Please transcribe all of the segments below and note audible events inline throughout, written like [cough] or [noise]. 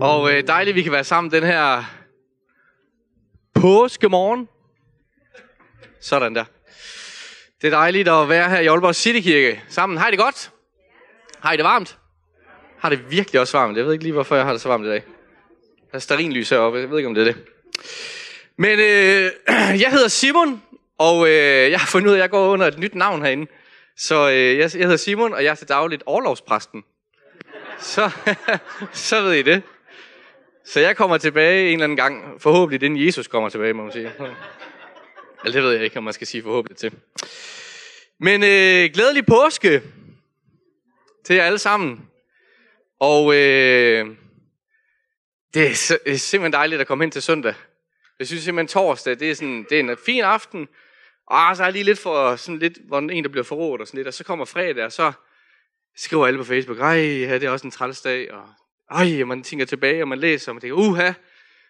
Og øh, dejligt, vi kan være sammen den her påskemorgen. Sådan der. Det er dejligt at være her i Aalborg Citykirke sammen. Har I det godt? Har I det varmt? Har det virkelig også varmt? Jeg ved ikke lige, hvorfor jeg har det så varmt i dag. Der er starinlys heroppe. Jeg ved ikke, om det er det. Men øh, [clears throat] jeg hedder Simon, og øh, jeg har fundet ud af, at jeg går under et nyt navn herinde. Så øh, jeg, jeg hedder Simon, og jeg er til dagligt overlovspræsten. Så, [laughs] så ved I det. Så jeg kommer tilbage en eller anden gang, forhåbentlig inden Jesus kommer tilbage, må man sige. Eller det ved jeg ikke, om man skal sige forhåbentlig til. Men øh, glædelig påske til jer alle sammen. Og øh, det er, det er simpelthen dejligt at komme hen til søndag. Jeg synes simpelthen torsdag, det er, sådan, det er en fin aften. Og ah, så er jeg lige lidt for sådan lidt, hvor en der bliver forrådt og sådan lidt. Og så kommer fredag, og så skriver alle på Facebook, ej, ja, det er også en træls dag. Og ej, man tænker tilbage, og man læser, og man tænker, uha.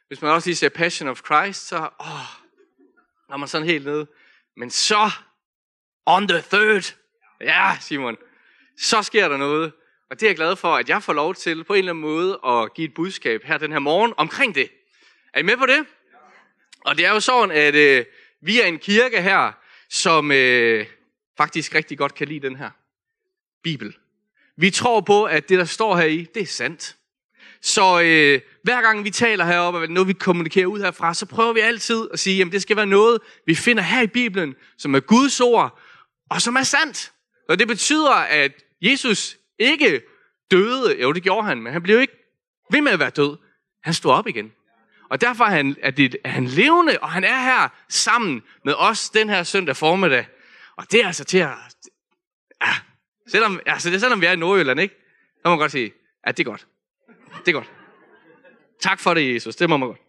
Hvis man også lige ser Passion of Christ, så åh, er man sådan helt nede. Men så, on the third, ja, Simon, så sker der noget. Og det er jeg glad for, at jeg får lov til på en eller anden måde at give et budskab her den her morgen omkring det. Er I med på det? Og det er jo sådan, at øh, vi er en kirke her, som øh, faktisk rigtig godt kan lide den her Bibel. Vi tror på, at det, der står her i, det er sandt. Så øh, hver gang vi taler heroppe, og noget vi kommunikerer ud herfra, så prøver vi altid at sige, at det skal være noget, vi finder her i Bibelen, som er Guds ord, og som er sandt. Og det betyder, at Jesus ikke døde, jo det gjorde han, men han blev ikke ved med at være død. Han stod op igen. Og derfor er han, er, det, er han levende, og han er her sammen med os den her søndag formiddag. Og det er altså til at... Ja, selvom, altså det er selvom vi er i Nordjylland, ikke? Så må man godt sige, at det er godt. Det er godt. Tak for det, Jesus. Det må man godt.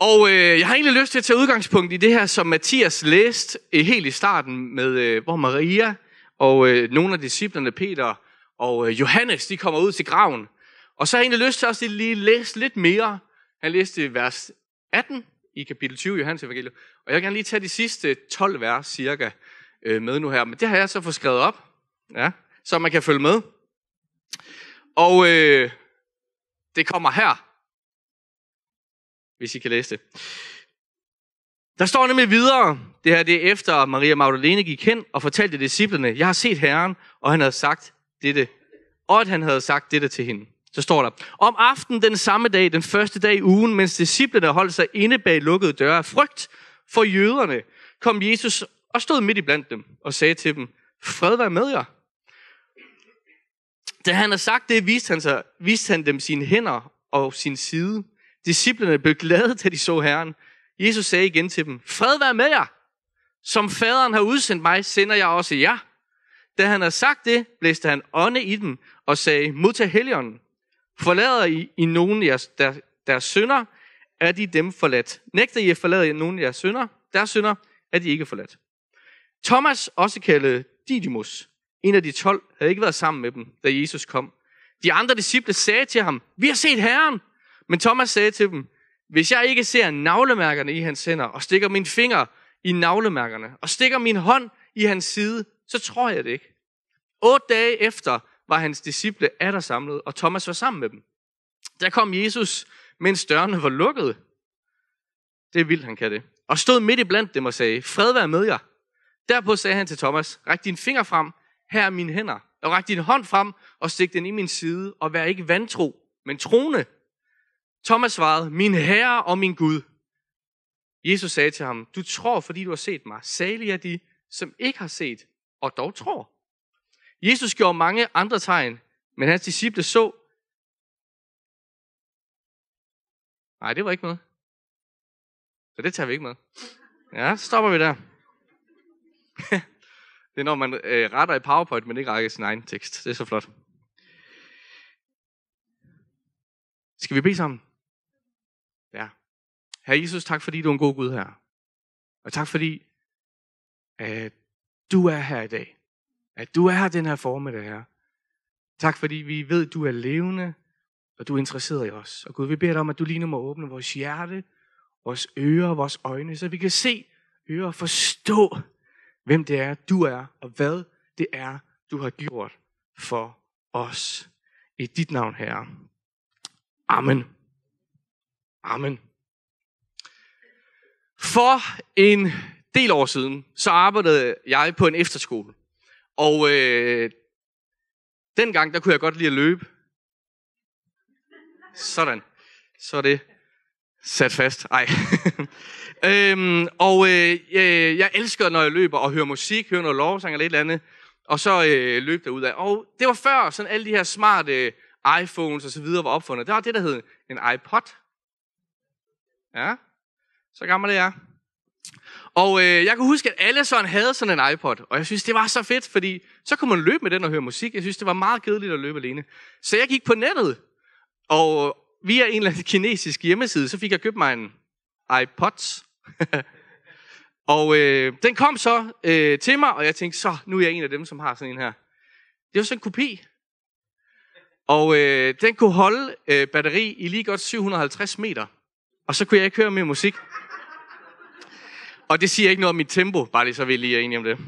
Og øh, jeg har egentlig lyst til at tage udgangspunkt i det her, som Mathias læste øh, helt i starten, med øh, hvor Maria og øh, nogle af disciplerne, Peter og øh, Johannes, de kommer ud til graven. Og så har jeg egentlig lyst til også lige læse lidt mere. Han læste vers 18 i kapitel 20 i Johannes evangelium. Og jeg vil gerne lige tage de sidste 12 vers cirka øh, med nu her. Men det har jeg så fået skrevet op, ja, så man kan følge med. Og øh, det kommer her, hvis I kan læse det. Der står nemlig videre, det her det er efter Maria Magdalene gik hen og fortalte disciplene, jeg har set Herren, og han havde sagt dette, og at han havde sagt dette til hende. Så står der, om aftenen den samme dag, den første dag i ugen, mens disciplene holdt sig inde bag lukkede døre af frygt for jøderne, kom Jesus og stod midt i blandt dem og sagde til dem, fred være med jer. Da han havde sagt det, viste han, sig, viste han dem sine hænder og sin side. Disciplerne blev glade, da de så Herren. Jesus sagde igen til dem, fred være med jer. Som faderen har udsendt mig, sender jeg også jer. Da han havde sagt det, blæste han ånde i dem og sagde, modtag helligånden. Forlader I, I nogen af jeres, der, deres sønder, er de dem forladt. Nægter I at forlade nogen af jeres sønder, deres sønder, er de ikke forladt. Thomas, også kaldet Didymus, en af de tolv, havde ikke været sammen med dem, da Jesus kom. De andre disciple sagde til ham, vi har set Herren. Men Thomas sagde til dem, hvis jeg ikke ser navlemærkerne i hans hænder, og stikker min finger i navlemærkerne, og stikker min hånd i hans side, så tror jeg det ikke. Otte dage efter var hans disciple atter samlet, og Thomas var sammen med dem. Der kom Jesus, mens dørene var lukkede. Det er vildt, han kan det. Og stod midt i blandt dem og sagde, fred være med jer. Derpå sagde han til Thomas, ræk din finger frem, her er mine hænder. Og ræk din hånd frem og stik den i min side, og vær ikke vantro, men troende. Thomas svarede, min herre og min Gud. Jesus sagde til ham, du tror, fordi du har set mig. Salig er de, som ikke har set, og dog tror. Jesus gjorde mange andre tegn, men hans disciple så. Nej, det var ikke noget. Så det tager vi ikke med. Ja, så stopper vi der. [laughs] det er når man øh, retter i PowerPoint, men ikke rækker sin egen tekst. Det er så flot. Skal vi bede sammen? Ja. Herre Jesus, tak fordi du er en god Gud her. Og tak fordi, at du er her i dag. At du er her den her formiddag her. Tak fordi vi ved, at du er levende, og du er interesseret i os. Og Gud, vi beder dig om, at du lige nu må åbne vores hjerte, vores ører, vores øjne, så vi kan se, høre og forstå, hvem det er, du er, og hvad det er, du har gjort for os. I dit navn, Herre. Amen. Amen. For en del år siden, så arbejdede jeg på en efterskole. Og øh, dengang, der kunne jeg godt lide at løbe. Sådan. Så er det sat fast. Ej. [laughs] øhm, og øh, jeg elsker, når jeg løber og hører musik, hører noget lovsang eller et eller andet, og så øh, løb ud af. Og det var før sådan alle de her smarte øh, iPhones og så videre var opfundet. Der var det, der hed en iPod. Ja, så gammel det er. Og øh, jeg kan huske, at alle sådan havde sådan en iPod, og jeg synes, det var så fedt, fordi så kunne man løbe med den og høre musik. Jeg synes, det var meget kedeligt at løbe alene. Så jeg gik på nettet, og via en eller anden kinesisk hjemmeside, så fik jeg købt mig en iPod. [laughs] og øh, den kom så øh, til mig, og jeg tænkte, så nu er jeg en af dem, som har sådan en her. Det var sådan en kopi. Og øh, den kunne holde øh, batteri i lige godt 750 meter. Og så kunne jeg ikke høre mere musik. Og det siger ikke noget om mit tempo, bare lige så vi lige er enige om det.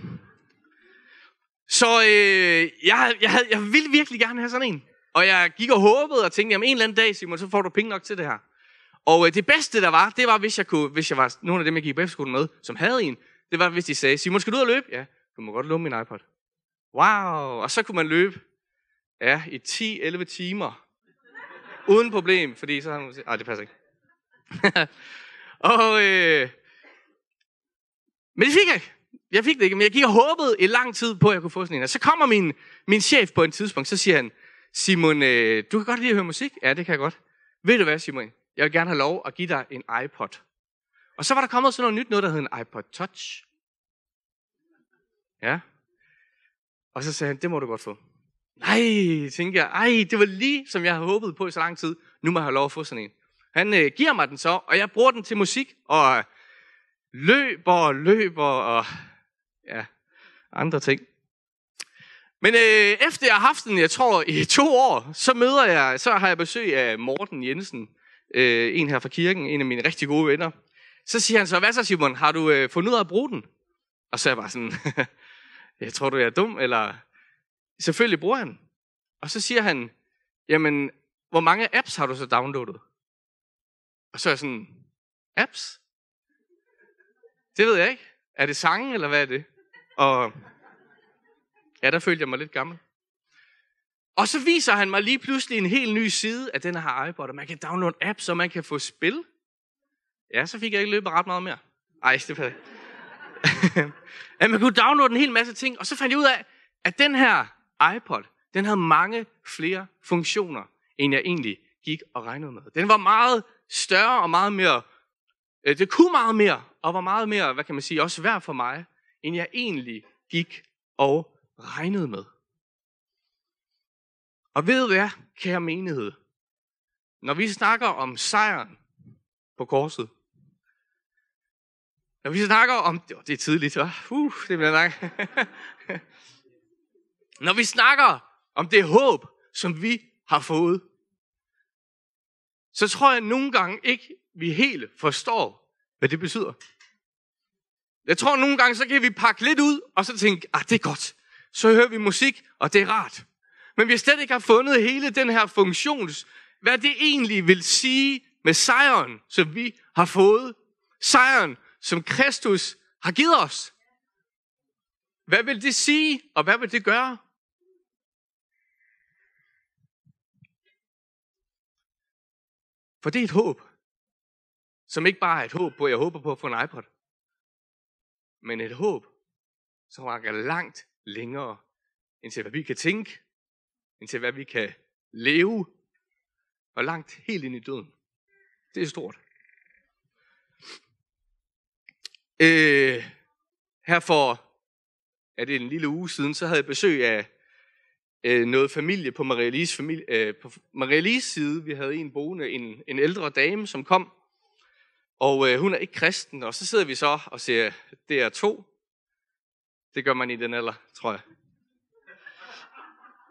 Så øh, jeg, jeg, havde, jeg ville virkelig gerne have sådan en. Og jeg gik og håbede og tænkte, jamen en eller anden dag, Simon, så får du penge nok til det her. Og øh, det bedste, der var, det var, hvis jeg, kunne, hvis jeg var nogle af dem, jeg gik på efterskolen med, som havde en, det var, hvis de sagde, Simon, skal du ud og løbe? Ja, du må godt låne min iPod. Wow, og så kunne man løbe ja, i 10-11 timer. Uden problem, fordi så har man... Ej, det passer ikke. [laughs] og, øh, men det fik jeg ikke. Jeg fik det ikke, men jeg gik og håbede i lang tid på, at jeg kunne få sådan en. Og så kommer min, min chef på et tidspunkt, så siger han, Simon, øh, du kan godt lide at høre musik? Ja, det kan jeg godt. Ved du hvad, Simon? Jeg vil gerne have lov at give dig en iPod. Og så var der kommet sådan noget nyt noget, der hed en iPod Touch. Ja. Og så sagde han, det må du godt få. Nej, tænkte jeg, ej, det var lige, som jeg havde håbet på i så lang tid. Nu må jeg have lov at få sådan en. Han øh, giver mig den så, og jeg bruger den til musik, og løber og løber, og ja, andre ting. Men øh, efter jeg har haft den, jeg tror i [laughs] to år, så møder jeg, så har jeg besøg af Morten Jensen, øh, en her fra kirken, en af mine rigtig gode venner. Så siger han så, hvad så Simon, har du øh, fundet ud af at bruge den? Og så er jeg bare sådan, [laughs] jeg tror du jeg er dum, eller selvfølgelig bruger han. Og så siger han, jamen, hvor mange apps har du så downloadet? Og så er jeg sådan, apps? Det ved jeg ikke. Er det sange, eller hvad er det? Og ja, der følte jeg mig lidt gammel. Og så viser han mig lige pludselig en helt ny side af den her iPod, og man kan downloade apps, så man kan få spil. Ja, så fik jeg ikke løbet ret meget mere. Ej, det var [laughs] at man kunne downloade en hel masse ting, og så fandt jeg ud af, at den her iPod, den havde mange flere funktioner, end jeg egentlig gik og regnede med. Den var meget større og meget mere, øh, det kunne meget mere, og var meget mere, hvad kan man sige, også værd for mig, end jeg egentlig gik og regnede med. Og ved hvad, kære menighed? Når vi snakker om sejren på korset, når vi snakker om, det er tidligt, hva'? Uh, det bliver langt. [laughs] Når vi snakker om det håb, som vi har fået, så tror jeg nogle gange ikke, vi helt forstår, hvad det betyder. Jeg tror nogle gange, så kan vi pakke lidt ud, og så tænke, ah, det er godt. Så hører vi musik, og det er rart. Men vi slet ikke har fundet hele den her funktions, hvad det egentlig vil sige med sejren, som vi har fået. Sejren, som Kristus har givet os. Hvad vil det sige, og hvad vil det gøre? For det er et håb, som ikke bare er et håb på, at jeg håber på at få en iPod, men et håb, som rækker langt længere, end til hvad vi kan tænke, end til hvad vi kan leve, og langt helt ind i døden. Det er stort. Øh, her for, er det en lille uge siden, så havde jeg besøg af øh, noget familie på Maria Lise, familie, øh, på Maria Lise side. Vi havde en boende, en, en ældre dame, som kom, og øh, hun er ikke kristen, og så sidder vi så og ser DR2. Det gør man i den alder, tror jeg.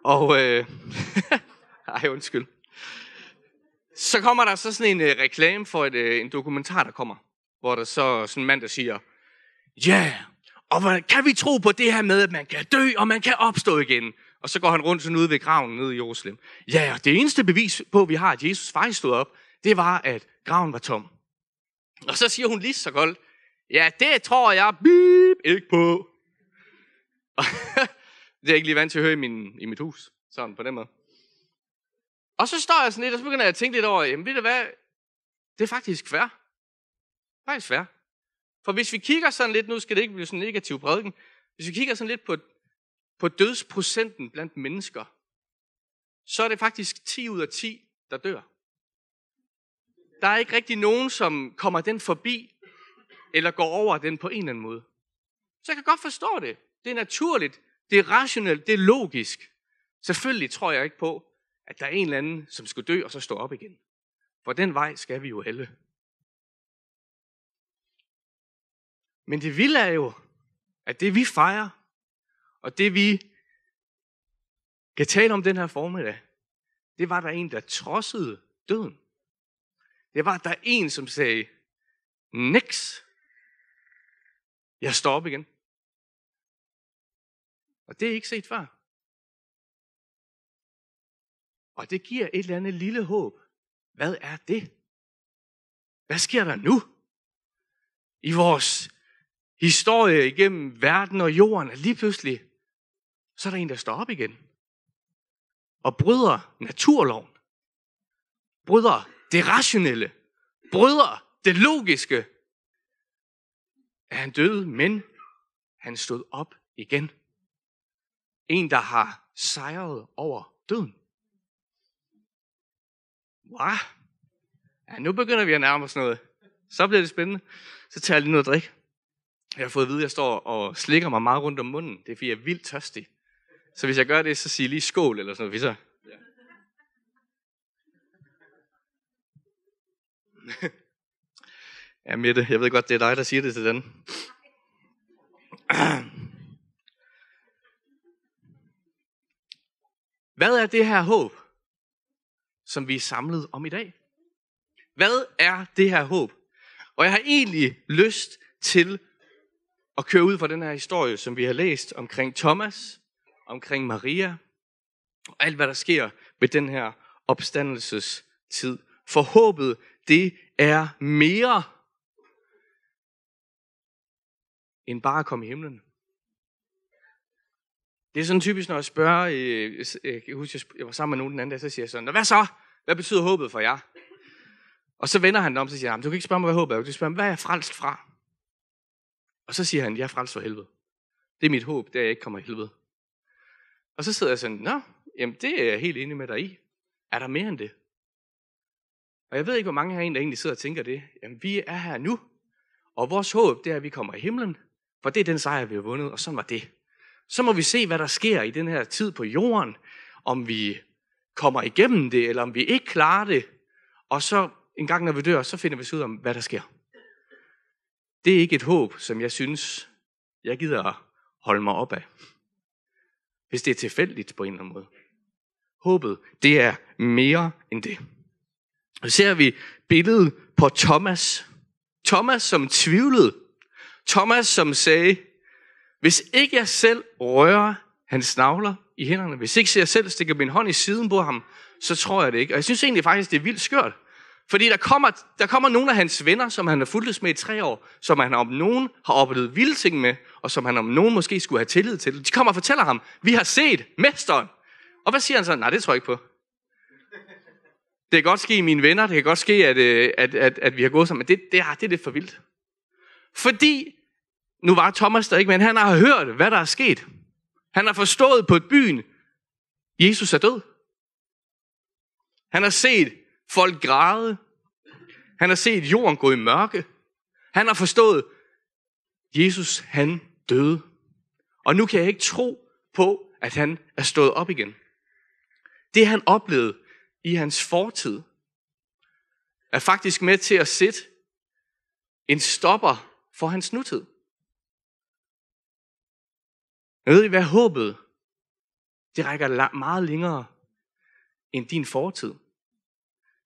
Og, øh, [laughs] ej undskyld. Så kommer der så sådan en øh, reklame for et, øh, en dokumentar, der kommer, hvor der så sådan en mand, der siger, ja, yeah, og kan vi tro på det her med, at man kan dø, og man kan opstå igen? Og så går han rundt sådan ude ved graven nede i Jerusalem. Ja, og det eneste bevis på, at vi har, at Jesus faktisk stod op, det var, at graven var tom. Og så siger hun lige så godt, ja, det tror jeg bip, ikke på. [laughs] det er jeg ikke lige vant til at høre i, min, i mit hus. Sådan på den måde. Og så står jeg sådan lidt, og så begynder jeg at tænke lidt over, jamen ved du hvad, det er faktisk fair. Faktisk fair. For hvis vi kigger sådan lidt, nu skal det ikke blive sådan en negativ prædiken, hvis vi kigger sådan lidt på, på dødsprocenten blandt mennesker, så er det faktisk 10 ud af 10, der dør. Der er ikke rigtig nogen, som kommer den forbi, eller går over den på en eller anden måde. Så jeg kan godt forstå det. Det er naturligt, det er rationelt, det er logisk. Selvfølgelig tror jeg ikke på, at der er en eller anden, som skulle dø og så stå op igen. For den vej skal vi jo alle. Men det vilde er jo, at det vi fejrer, og det vi kan tale om den her formiddag, det var der en, der trodsede døden. Det var der en, som sagde, niks, jeg står op igen. Og det er ikke set før. Og det giver et eller andet lille håb. Hvad er det? Hvad sker der nu? I vores historie igennem verden og jorden, at lige pludselig, så er der en, der står op igen. Og bryder naturloven. Bryder det rationelle. Bryder det logiske. At han døde, men han stod op igen. En, der har sejret over døden. Wow. Ja, nu begynder vi at nærme os noget. Så bliver det spændende. Så tager jeg lige noget at drikke. Jeg har fået at vide, at jeg står og slikker mig meget rundt om munden. Det er fordi, jeg er vildt tørstig. Så hvis jeg gør det, så siger lige skål eller sådan noget. Så... Ja. ja, Mette, jeg ved godt, det er dig, der siger det til den. Hvad er det her håb, som vi er samlet om i dag? Hvad er det her håb? Og jeg har egentlig lyst til at køre ud fra den her historie, som vi har læst omkring Thomas, omkring Maria, og alt hvad der sker ved den her opstandelsestid. For håbet, det er mere end bare at komme i himlen. Det er sådan typisk, når jeg spørger, øh, øh jeg kan huske, jeg var sammen med nogen den anden dag, så siger jeg sådan, hvad så? Hvad betyder håbet for jer? Og så vender han om, så siger han, du kan ikke spørge mig, hvad håbet er, du kan spørge mig, hvad er jeg frelst fra? Og så siger han, jeg er frelst for helvede. Det er mit håb, det er, at jeg ikke kommer i helvede. Og så sidder jeg sådan, nå, jamen det er jeg helt enig med dig i. Er der mere end det? Og jeg ved ikke, hvor mange herinde, der egentlig sidder og tænker det. Jamen, vi er her nu, og vores håb, det er, at vi kommer i himlen, for det er den sejr, vi har vundet, og sådan var det. Så må vi se, hvad der sker i den her tid på jorden, om vi kommer igennem det, eller om vi ikke klarer det, og så en gang, når vi dør, så finder vi ud af, hvad der sker. Det er ikke et håb, som jeg synes, jeg gider at holde mig op af. Hvis det er tilfældigt på en eller anden måde. Håbet, det er mere end det. Og ser vi billedet på Thomas. Thomas, som tvivlede. Thomas, som sagde, hvis ikke jeg selv rører hans navler i hænderne, hvis ikke jeg selv stikker min hånd i siden på ham, så tror jeg det ikke. Og jeg synes egentlig faktisk, det er vildt skørt. Fordi der kommer, der kommer nogle af hans venner, som han har fulgt med i tre år, som han om nogen har oplevet vilde ting med, og som han om nogen måske skulle have tillid til. De kommer og fortæller ham, vi har set mesteren. Og hvad siger han så? Nej, det tror jeg ikke på. Det kan godt ske, mine venner, det kan godt ske, at, øh, at, at, at vi har gået sammen, men det, det, er, det er lidt for vildt. Fordi, nu var Thomas der ikke, men han har hørt, hvad der er sket. Han har forstået på et byen, Jesus er død. Han har set folk græde. Han har set jorden gå i mørke. Han har forstået, Jesus han døde. Og nu kan jeg ikke tro på, at han er stået op igen. Det han oplevede i hans fortid, er faktisk med til at sætte en stopper for hans nutid. Men ved I hvad håbet? Det rækker meget længere end din fortid.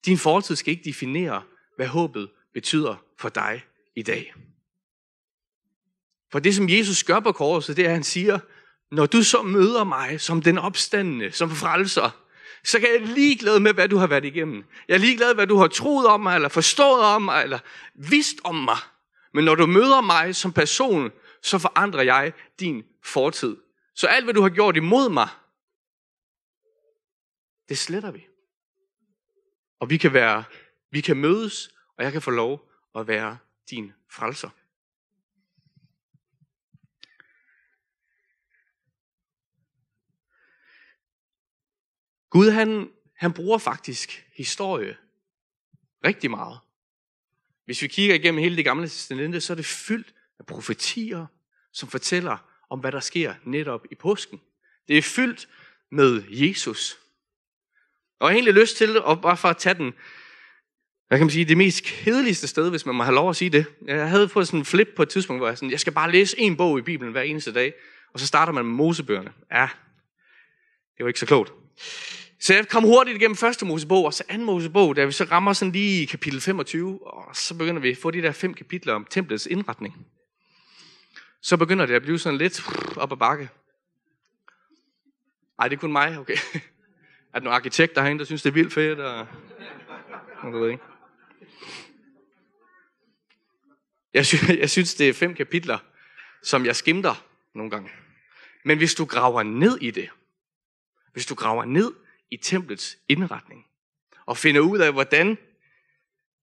Din fortid skal ikke definere, hvad håbet betyder for dig i dag. For det, som Jesus gør på korset, det er, at han siger, når du så møder mig som den opstandende, som frelser, så kan jeg ligeglad med, hvad du har været igennem. Jeg er ligeglad, hvad du har troet om mig, eller forstået om mig, eller vidst om mig. Men når du møder mig som person, så forandrer jeg din fortid. Så alt, hvad du har gjort imod mig, det sletter vi. Og vi kan være, vi kan mødes, og jeg kan få lov at være din frelser. Gud han, han bruger faktisk historie rigtig meget. Hvis vi kigger igennem hele det gamle testamente, så er det fyldt af profetier, som fortæller om, hvad der sker netop i påsken. Det er fyldt med Jesus. Og jeg har egentlig lyst til, at bare for at tage den, hvad kan man sige, det mest kedeligste sted, hvis man må have lov at sige det. Jeg havde fået sådan en flip på et tidspunkt, hvor jeg sådan, jeg skal bare læse en bog i Bibelen hver eneste dag, og så starter man med Mosebøgerne. Ja, det var ikke så klogt. Så jeg kom hurtigt igennem første Mosebog, og så anden Mosebog, da vi så rammer sådan lige i kapitel 25, og så begynder vi at få de der fem kapitler om templets indretning. Så begynder det at blive sådan lidt op ad bakke. Ej, det er kun mig, okay. [laughs] Er der nogle arkitekter herinde, der synes, det er vildt fedt? Og... Jeg ved ikke. Jeg synes, [laughs] jeg synes, det er fem kapitler, som jeg skimter nogle gange. Men hvis du graver ned i det, hvis du graver ned i templets indretning, og finder ud af, hvordan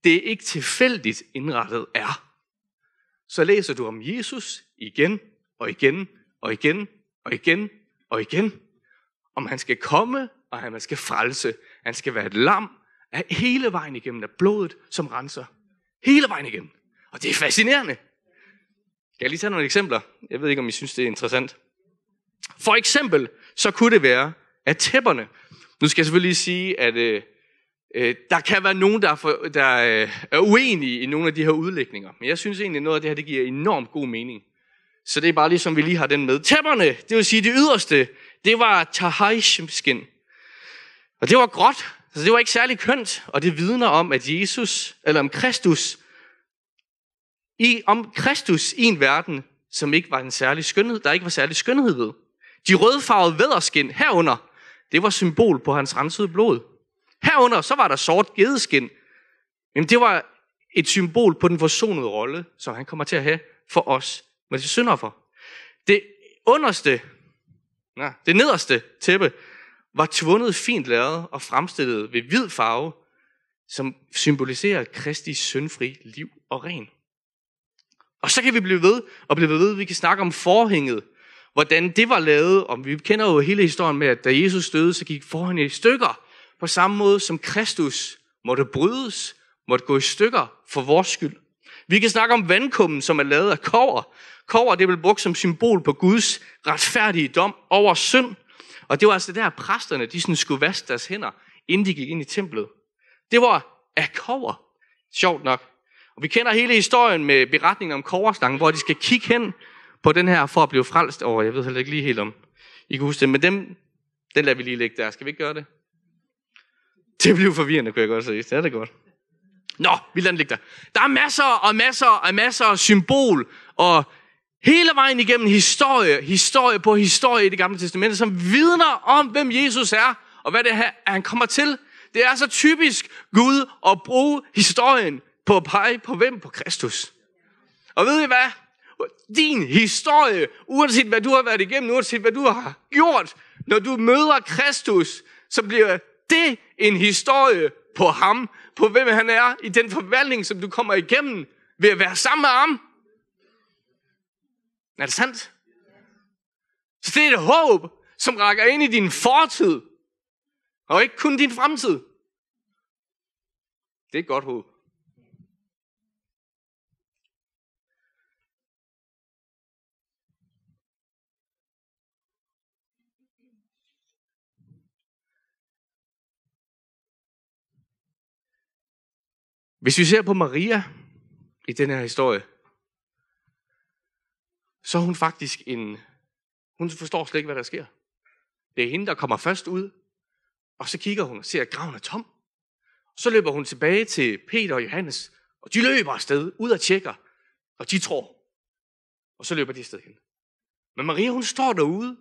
det ikke tilfældigt indrettet er, så læser du om Jesus igen og igen og igen og igen og igen. Om han skal komme, og han skal frelse. Han skal være et lam af hele vejen igennem af blodet, som renser. Hele vejen igennem. Og det er fascinerende. Kan jeg lige tage nogle eksempler? Jeg ved ikke, om I synes, det er interessant. For eksempel, så kunne det være, at tæpperne, nu skal jeg selvfølgelig sige, at øh, øh, Øh, der kan være nogen, der, er, for, der øh, er uenige i nogle af de her udlægninger. Men jeg synes egentlig, at noget af det her, det giver enormt god mening. Så det er bare ligesom, vi lige har den med. Tæpperne, det vil sige det yderste, det var tahajskin. Og det var gråt, så det var ikke særlig kønt, og det vidner om, at Jesus, eller om Kristus, i, om Kristus i en verden, som ikke var en særlig skønhed, der ikke var særlig skønhed ved. De rødfarvede væderskin herunder, det var symbol på hans rensede blod. Herunder, så var der sort gedeskin. Men det var et symbol på den forsonede rolle, som han kommer til at have for os med det synder for. Det underste, nej, det nederste tæppe, var tvundet fint lavet og fremstillet ved hvid farve, som symboliserer Kristi syndfri liv og ren. Og så kan vi blive ved og blive ved. Vi kan snakke om forhænget, hvordan det var lavet. Og vi kender jo hele historien med, at da Jesus døde, så gik forhænget i stykker. På samme måde som Kristus måtte brydes, måtte gå i stykker for vores skyld. Vi kan snakke om vandkummen, som er lavet af kover. Kover det blev brugt som symbol på Guds retfærdige dom over synd. Og det var altså der, præsterne de sådan skulle vaske deres hænder, inden de gik ind i templet. Det var af kover. Sjovt nok. Og vi kender hele historien med beretningen om koverslangen, hvor de skal kigge hen på den her for at blive frelst over. Jeg ved heller ikke lige helt om I kan huske det, men dem, den lader vi lige ligge der. Skal vi ikke gøre det? Det bliver forvirrende, kunne jeg godt sige. Det er det godt. Nå, vi lader den ligge der. Der er masser og masser og masser af symbol og hele vejen igennem historie, historie på historie i det gamle testamente, som vidner om, hvem Jesus er, og hvad det er, han kommer til. Det er så typisk Gud at bruge historien på at pege på hvem? På Kristus. Og ved I hvad? Din historie, uanset hvad du har været igennem, uanset hvad du har gjort, når du møder Kristus, så bliver det en historie på ham, på hvem han er, i den forvandling, som du kommer igennem ved at være sammen med ham. Er det sandt? Så det er et håb, som rækker ind i din fortid, og ikke kun din fremtid. Det er et godt håb. Hvis vi ser på Maria i den her historie, så er hun faktisk en... Hun forstår slet ikke, hvad der sker. Det er hende, der kommer først ud, og så kigger hun og ser, at graven er tom. Så løber hun tilbage til Peter og Johannes, og de løber afsted, ud og tjekker, og de tror. Og så løber de afsted hen. Men Maria, hun står derude,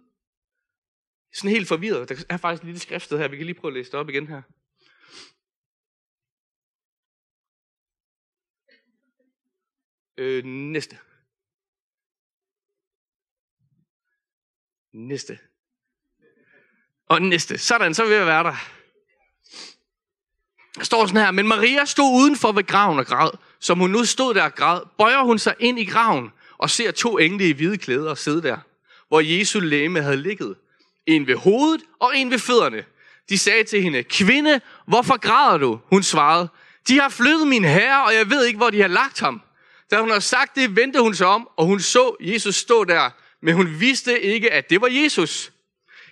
sådan helt forvirret. Der er faktisk et lille skriftsted her. Vi kan lige prøve at læse det op igen her. Øh, næste. Næste. Og næste. Sådan, så vil jeg være der. Der står sådan her, men Maria stod udenfor ved graven og græd. Som hun nu stod der og græd, bøjer hun sig ind i graven og ser to engle i hvide klæder sidde der, hvor Jesu læme havde ligget. En ved hovedet og en ved fødderne. De sagde til hende, kvinde, hvorfor græder du? Hun svarede, de har flyttet min herre, og jeg ved ikke, hvor de har lagt ham. Da hun havde sagt det, vendte hun sig om, og hun så Jesus stå der, men hun vidste ikke, at det var Jesus.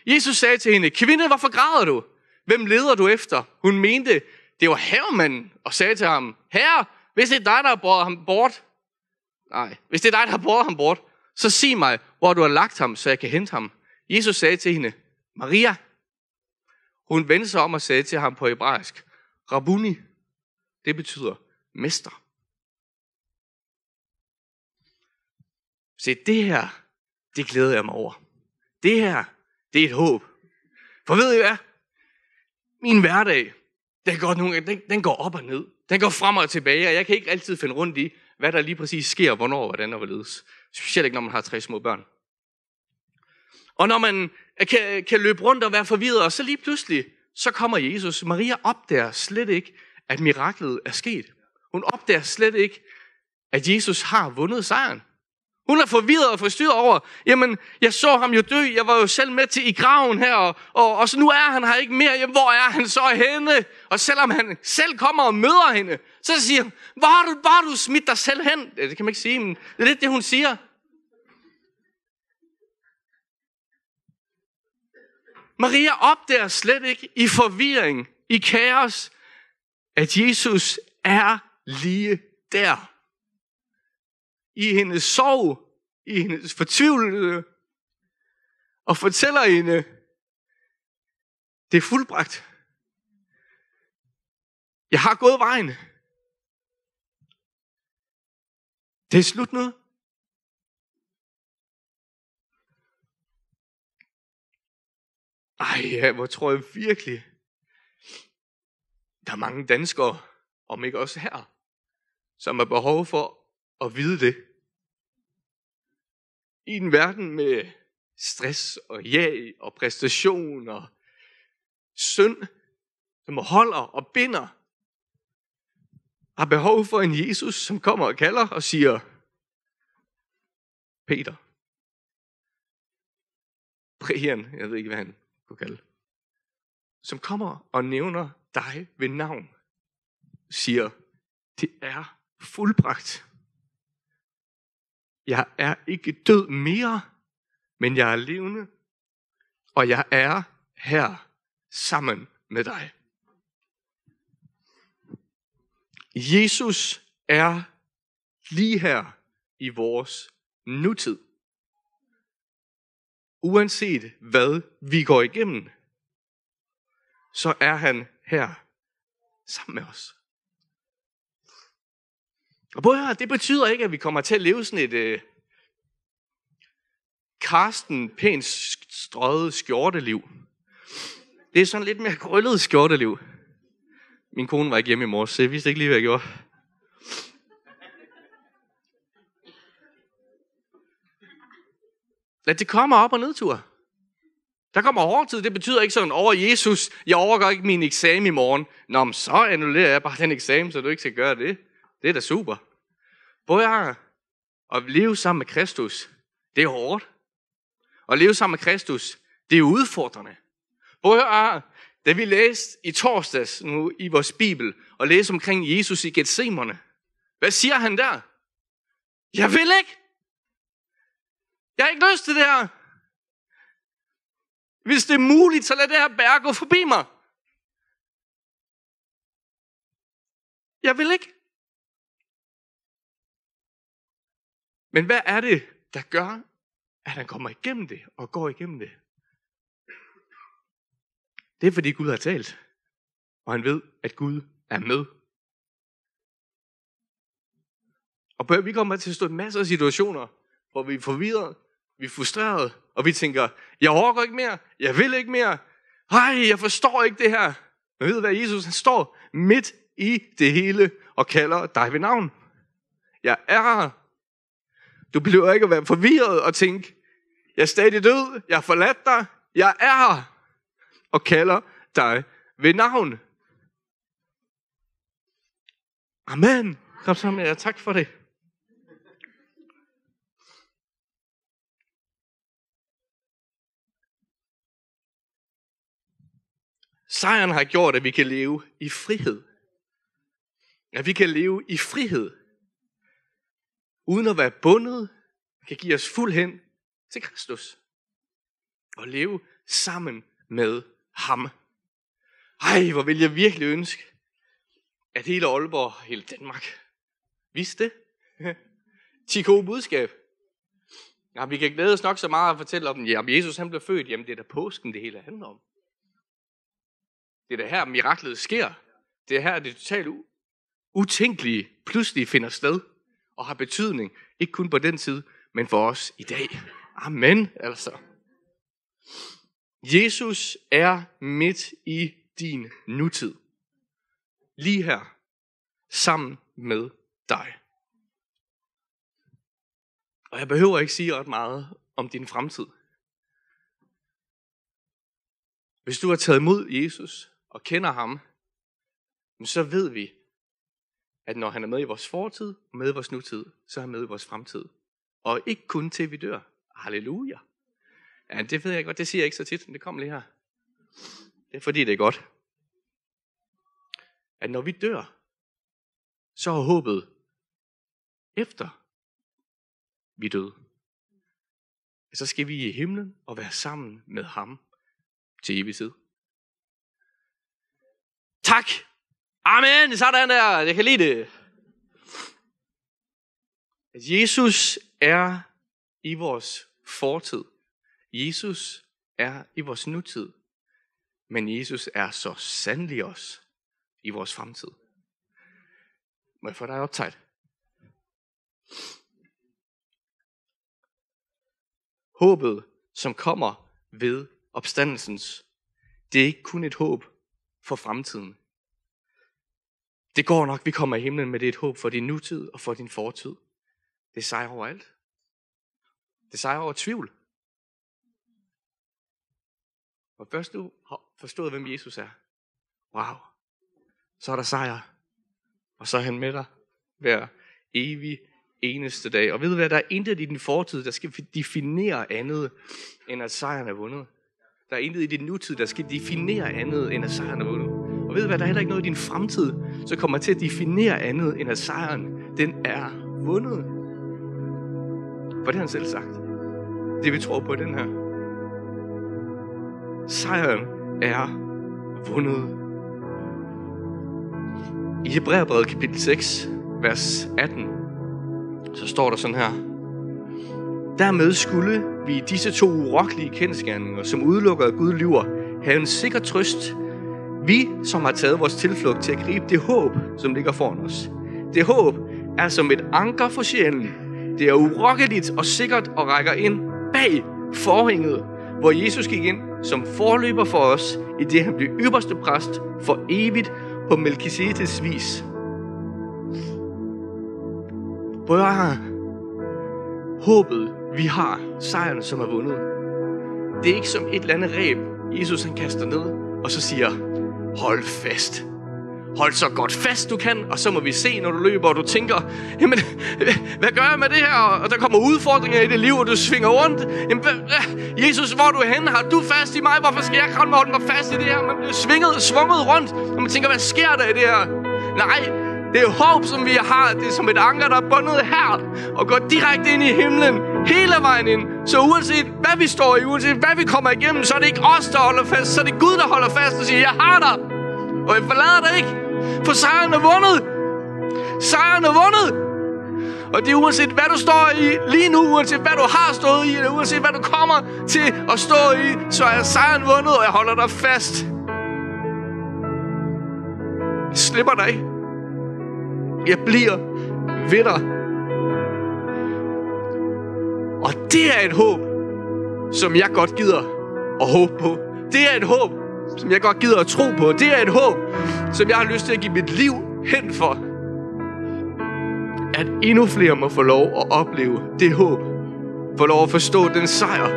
Jesus sagde til hende, kvinde, hvorfor græder du? Hvem leder du efter? Hun mente, det var herremanden, og sagde til ham, herre, hvis det er dig, der har båret ham bort, nej, hvis det er dig, der har båret ham bort, så sig mig, hvor du har lagt ham, så jeg kan hente ham. Jesus sagde til hende, Maria. Hun vendte sig om og sagde til ham på hebraisk, Rabuni, det betyder mester. Se, det her, det glæder jeg mig over. Det her, det er et håb. For ved I hvad? Min hverdag, den går, nogle, den, den går op og ned. Den går frem og tilbage, og jeg kan ikke altid finde rundt i, hvad der lige præcis sker, hvornår, hvordan og hvorledes. Specielt ikke, når man har tre små børn. Og når man øh, kan, kan løbe rundt og være forvirret, og så lige pludselig, så kommer Jesus. Maria opdager slet ikke, at miraklet er sket. Hun opdager slet ikke, at Jesus har vundet sejren. Hun er forvirret og forstyrret over, jamen, jeg så ham jo dø, jeg var jo selv med til i graven her, og, og, og så nu er han her ikke mere, jamen, hvor er han så henne? Og selvom han selv kommer og møder hende, så siger hun, hvor har du, hvor har du smidt dig selv hen? Det kan man ikke sige, men det er lidt det, hun siger. Maria opdager slet ikke i forvirring, i kaos, at Jesus er lige der i hendes sorg, i hendes fortvivlelse, og fortæller hende, det er fuldbragt. Jeg har gået vejen. Det er slut nu. Ej, ja, hvor tror jeg virkelig, der er mange danskere, om ikke også her, som har behov for at vide det. I en verden med stress og jag og præstation og synd, som holder og binder, har behov for en Jesus, som kommer og kalder og siger, Peter, Brian, jeg ved ikke, hvad han kunne kalde, som kommer og nævner dig ved navn, siger, det er fuldbragt. Jeg er ikke død mere, men jeg er levende, og jeg er her sammen med dig. Jesus er lige her i vores nutid. Uanset hvad vi går igennem, så er han her sammen med os. Og prøv her, det betyder ikke, at vi kommer til at leve sådan et øh, Karsten pænt strøget skjorteliv. Det er sådan lidt mere krøllet skjorteliv. Min kone var ikke hjemme i morges, så jeg vidste ikke lige, hvad jeg gjorde. Lad det komme op og nedtur. Der kommer hård tid. Det betyder ikke sådan, over Jesus, jeg overgår ikke min eksamen i morgen. Nå, men så annullerer jeg bare den eksamen, så du ikke skal gøre det. Det er da super. Både at, at leve sammen med Kristus, det er hårdt. At leve sammen med Kristus, det er udfordrende. Både at da vi læste i torsdags nu i vores Bibel, og læste omkring Jesus i Gethsemane, hvad siger han der? Jeg vil ikke. Jeg har ikke lyst til det her. Hvis det er muligt, så lad det her bær gå forbi mig. Jeg vil ikke. Men hvad er det, der gør, at han kommer igennem det og går igennem det? Det er fordi Gud har talt, og han ved, at Gud er med. Og vi kommer til at stå i masser af situationer, hvor vi er forvirret, vi er frustreret, og vi tænker, jeg overgår ikke mere, jeg vil ikke mere, ej, jeg forstår ikke det her. Men ved du hvad, Jesus han står midt i det hele og kalder dig ved navn. Jeg er her. Du behøver ikke at være forvirret og tænke, jeg er stadig død, jeg har forladt dig, jeg er her. Og kalder dig ved navn. Amen. Kom så med jer. Tak for det. Sejren har gjort, at vi kan leve i frihed. At vi kan leve i frihed. Uden at være bundet, kan give os fuld hen til Kristus. Og leve sammen med ham. Ej, hvor vil jeg virkelig ønske, at hele Aalborg, hele Danmark, vidste [laughs] det. 10 gode budskab. Ja, vi kan glæde os nok så meget at fortælle om, ja, Jesus han blev født, jamen det er da påsken, det hele handler om. Det er da her, miraklet sker. Det er her, det totalt utænkelige pludselig finder sted og har betydning, ikke kun på den tid, men for os i dag. Amen, altså. Jesus er midt i din nutid. Lige her, sammen med dig. Og jeg behøver ikke sige ret meget om din fremtid. Hvis du har taget imod Jesus og kender ham, så ved vi, at når han er med i vores fortid og med i vores nutid, så er han med i vores fremtid. Og ikke kun til vi dør. Halleluja. Ja, det ved jeg godt, det siger jeg ikke så tit, men det kommer lige her. Det er fordi, det er godt. At når vi dør, så har håbet efter vi døde. Så skal vi i himlen og være sammen med ham til evig tid. Tak. Amen. Sådan der. Jeg kan lide det. Jesus er i vores fortid. Jesus er i vores nutid. Men Jesus er så sandelig også i vores fremtid. Må jeg få dig optaget? Håbet, som kommer ved opstandelsens, det er ikke kun et håb for fremtiden. Det går nok, vi kommer i himlen med det et håb for din nutid og for din fortid. Det sejrer over alt. Det sejrer over tvivl. Og først du har forstået, hvem Jesus er, wow, så er der sejr. Og så er han med dig hver evig eneste dag. Og ved du hvad, der er intet i din fortid, der skal definere andet, end at sejren er vundet. Der er intet i din nutid, der skal definere andet, end at sejren er vundet. Og ved du hvad, der er heller ikke noget i din fremtid, så kommer til at definere andet, end at sejren, den er vundet. For det har han selv sagt. Det vi tror på den her. Sejren er vundet. I Hebræerbrevet kapitel 6, vers 18, så står der sådan her. Dermed skulle vi i disse to urokkelige kendskærninger, som udelukker, at Gud lyver, have en sikker trøst. Vi, som har taget vores tilflugt til at gribe det håb, som ligger foran os. Det håb er som et anker for sjælen. Det er urokkeligt og sikkert og rækker ind bag forhænget, hvor Jesus gik ind som forløber for os, i det han blev ypperste præst for evigt på Melchisedeks vis. Brødre, håbet, vi har, sejren, som er vundet. Det er ikke som et eller andet ræb, Jesus han kaster ned, og så siger, hold fast. Hold så godt fast du kan, og så må vi se, når du løber, og du tænker, jamen, hvad gør jeg med det her? Og der kommer udfordringer i dit liv, og du svinger rundt. Jamen, Jesus, hvor er du henne? Har du fast i mig? Hvorfor skal jeg kramme holde mig fast i det her? Man bliver svinget, svunget rundt, og man tænker, hvad sker der i det her? Nej, det er håb, som vi har. Det er som et anker, der er bundet her og går direkte ind i himlen hele vejen ind. Så uanset hvad vi står i, uanset hvad vi kommer igennem, så er det ikke os, der holder fast. Så er det Gud, der holder fast og siger, jeg har dig. Og jeg forlader dig ikke. For sejren er vundet. Sejren er vundet. Og det er uanset hvad du står i lige nu, uanset hvad du har stået i, eller uanset hvad du kommer til at stå i, så er sejren vundet, og jeg holder dig fast. Jeg slipper dig ikke. Jeg bliver ved dig. Det er et håb, som jeg godt gider at håbe på. Det er et håb, som jeg godt gider at tro på. Det er et håb, som jeg har lyst til at give mit liv hen for. At endnu flere må få lov at opleve det håb. Få lov at forstå den sejr.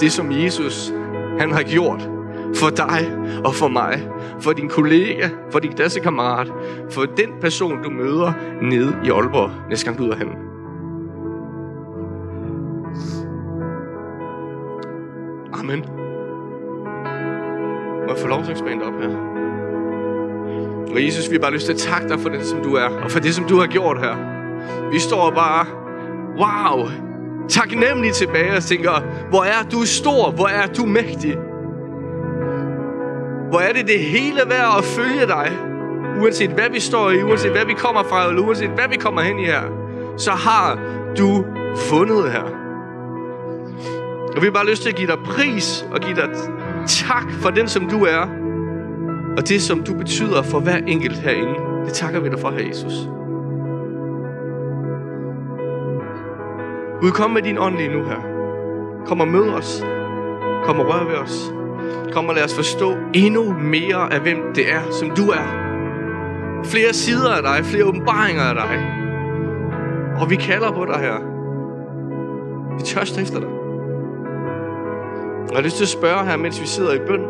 Det som Jesus, han har gjort for dig og for mig, for din kollega, for din klassekammerat, for den person, du møder nede i Aalborg, næste gang du er ud Amen. Må jeg få lovsangsbandet op her? Og Jesus, vi har bare lyst til at takke dig for det, som du er, og for det, som du har gjort her. Vi står bare, wow, taknemmelig tilbage og tænker, hvor er du stor, hvor er du mægtig. Hvor er det det hele værd at følge dig, uanset hvad vi står i, uanset hvad vi kommer fra, eller uanset hvad vi kommer hen i her, så har du fundet her. Og vi har bare lyst til at give dig pris og give dig tak for den, som du er. Og det, som du betyder for hver enkelt herinde. Det takker vi dig for, her Jesus. Gud, kom med din ånd lige nu her. Kom og mød os. Kom og rør ved os. Kom og lad os forstå endnu mere af, hvem det er, som du er. Flere sider af dig, flere åbenbaringer af dig. Og vi kalder på dig her. Vi tørster efter dig. Jeg har lyst til at spørge her, mens vi sidder i bøn,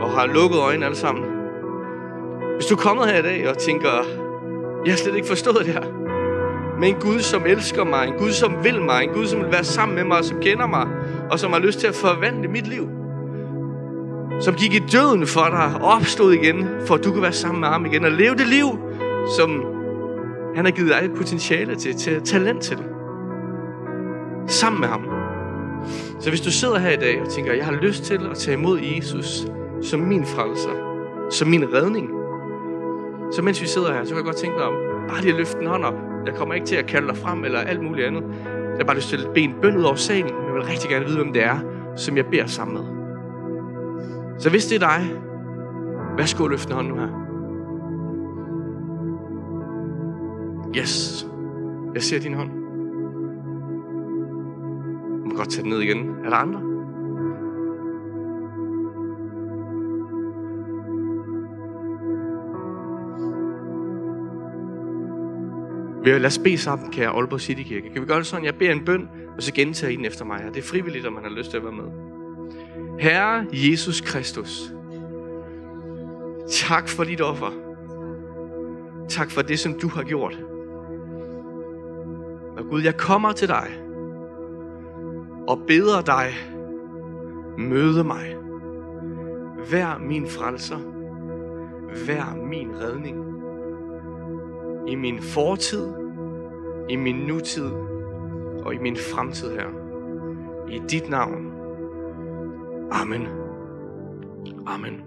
og har lukket øjnene alle sammen. Hvis du er kommet her i dag og tænker, jeg har slet ikke forstået det her. Men en Gud, som elsker mig, en Gud, som vil mig, en Gud, som vil være sammen med mig, som kender mig, og som har lyst til at forvandle mit liv. Som gik i døden for dig og opstod igen, for at du kan være sammen med ham igen og leve det liv, som han har givet dig potentiale til, til talent til. Sammen med ham. Så hvis du sidder her i dag og tænker, jeg har lyst til at tage imod Jesus som min frelser, som min redning, så mens vi sidder her, så kan jeg godt tænke dig om, bare lige at løfte en hånd op. Jeg kommer ikke til at kalde dig frem eller alt muligt andet. Jeg har bare lyst til at bede en bøn ud over salen, men jeg vil rigtig gerne vide, hvem det er, som jeg beder sammen med. Så hvis det er dig, værsgo at løfte en hånd nu her. Yes. Jeg ser din hånd. Du kan godt tage den ned igen. Er der andre? Lad os bede sammen, kære Aalborg City Kirke. Kan vi gøre det sådan? Jeg beder en bøn, og så gentager I den efter mig. Det er frivilligt, om man har lyst til at være med. Herre Jesus Kristus, tak for dit offer. Tak for det, som du har gjort. Og Gud, jeg kommer til dig og beder dig, møde mig. Vær min frelser. Vær min redning. I min fortid, i min nutid og i min fremtid her. I dit navn. Amen. Amen.